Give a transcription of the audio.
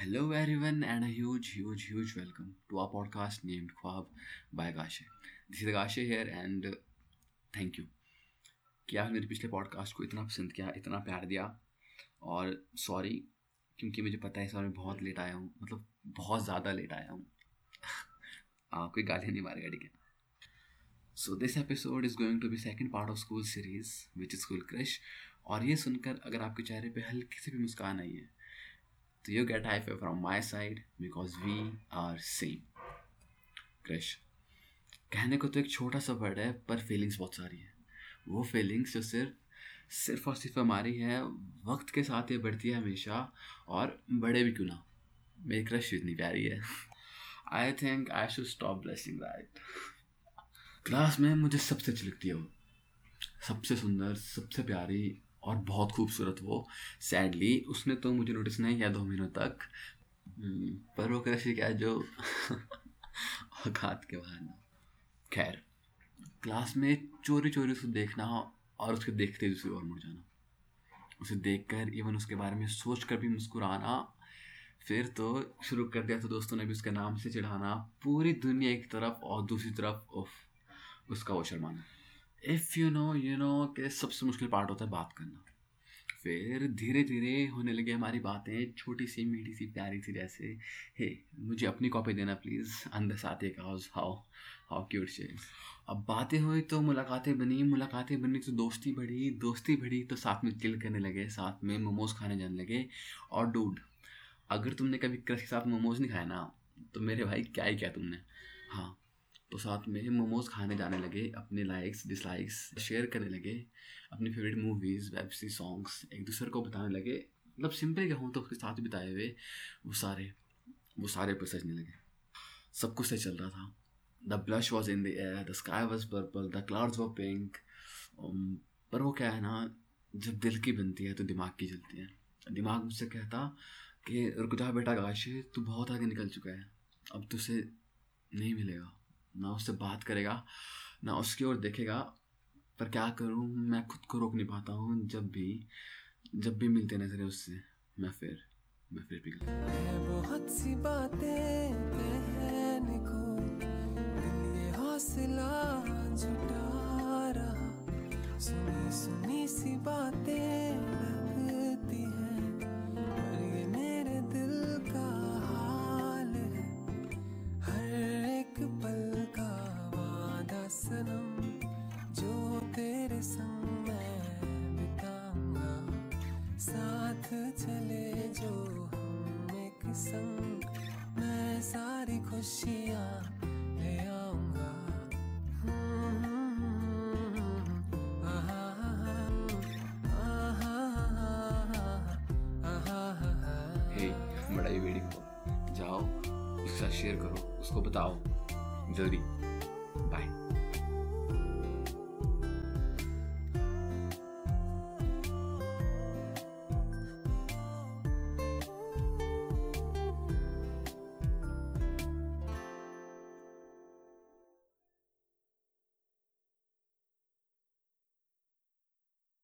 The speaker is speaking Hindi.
Hello, everyone, and a huge, huge, huge welcome to our podcast named Khwab by Gashe. This is Gashe here, and uh, thank you. कि आपने मेरे पिछले पॉडकास्ट को इतना पसंद किया इतना प्यार दिया? और सॉरी क्योंकि मुझे पता है इस बार मैं बहुत लेट आया हूँ मतलब बहुत ज़्यादा लेट आया हूँ। कोई गालियाँ नहीं मारेगा ठीक है? So this episode is going to be second part of school series which is school crush और ये सुनकर अगर आपके चेहरे पे हल्की सी भी मुस्कान आई है you get high from my side because we are same crush कहने को तो एक छोटा सा वर्ड है, पर फीलिंग्स बहुत सारी है। वो फीलिंग्स जो सिर्फ़ सिर्फ़ और सिर्फ़ हमारी है, वक्त के साथ ये बढ़ती है हमेशा, और बड़े भी क्यों ना मेरी क्रश इतनी प्यारी है। I think I should stop blessing that class में मुझे सबसे अच्छी लगती है वो। सबसे सुंदर, सबसे प्यारी और बहुत खूबसूरत वो। सैडली उसने तो मुझे नोटिस नहीं किया दो महीनों तक। हम्म, पर वो क्रश क्या जो औकात के बाहर ना। खैर क्लास में चोरी चोरी उसको देखना और उसके देखते दूसरी ओर मुड़ जाना। उसे देखकर इवन उसके बारे में सोच कर भी मुस्कुराना फिर तो शुरू कर दिया तो दोस्तों ने भी उसके नाम से चिढ़ाना। पूरी दुनिया एक तरफ़ और दूसरी तरफ़ उफ उसका वो शर्माना। If you know you know के सबसे मुश्किल पार्ट होता है बात करना। फिर धीरे धीरे होने लगी हमारी बातें छोटी सी मीठी सी प्यारी सी जैसे। हे मुझे अपनी कॉपी देना प्लीज़ अंदर साथ एक house how how cute she's अब बातें हुई तो मुलाकातें बनी। मुलाकातें बनी तो दोस्ती बढ़ी। दोस्ती बढ़ी तो साथ में चिल करने लगे। साथ में मोमोज खाने जाने लगे। और डूड अगर तुमने कभी क्रश के साथ मोमोज नहीं खाया ना तो मेरे भाई क्या ही क्या तुमने? हाँ तो साथ में मोमोज खाने जाने लगे, अपने लाइक्स डिसलाइक्स शेयर करने लगे, अपनी फेवरेट मूवीज़ वेब सी सॉन्ग्स एक दूसरे को बताने लगे। मतलब सिंपल कहूँ तो उसके साथ बिताए हुए वो सारे वो सारे पर सजने लगे। सब कुछ सही चल रहा था। The blush was in the air the sky was purple the clouds were pink पर वो क्या है ना, जब दिल की बनती है तो दिमाग की जलती है। दिमाग मुझसे कहता कि रुक जा बेटा गाशे तू बहुत आगे निकल चुका है। अब तुझसे नहीं मिलेगा। ना उससे बात करेगा, ना उसकी ओर देखेगा, पर क्या करूँ? मैं खुद को रोक नहीं पाता हूँ, जब भी जब भी मिलते नजरे उससे, मैं फिर मैं फिर पिघल बहुत सी बातें को ये हौसला जुटा रहा। सुनी सुनी सी बातें खुशियाँ ले आऊँगा। बड़ा ही वीडियो जाओ उसका शेयर करो उसको बताओ जल्दी। बाय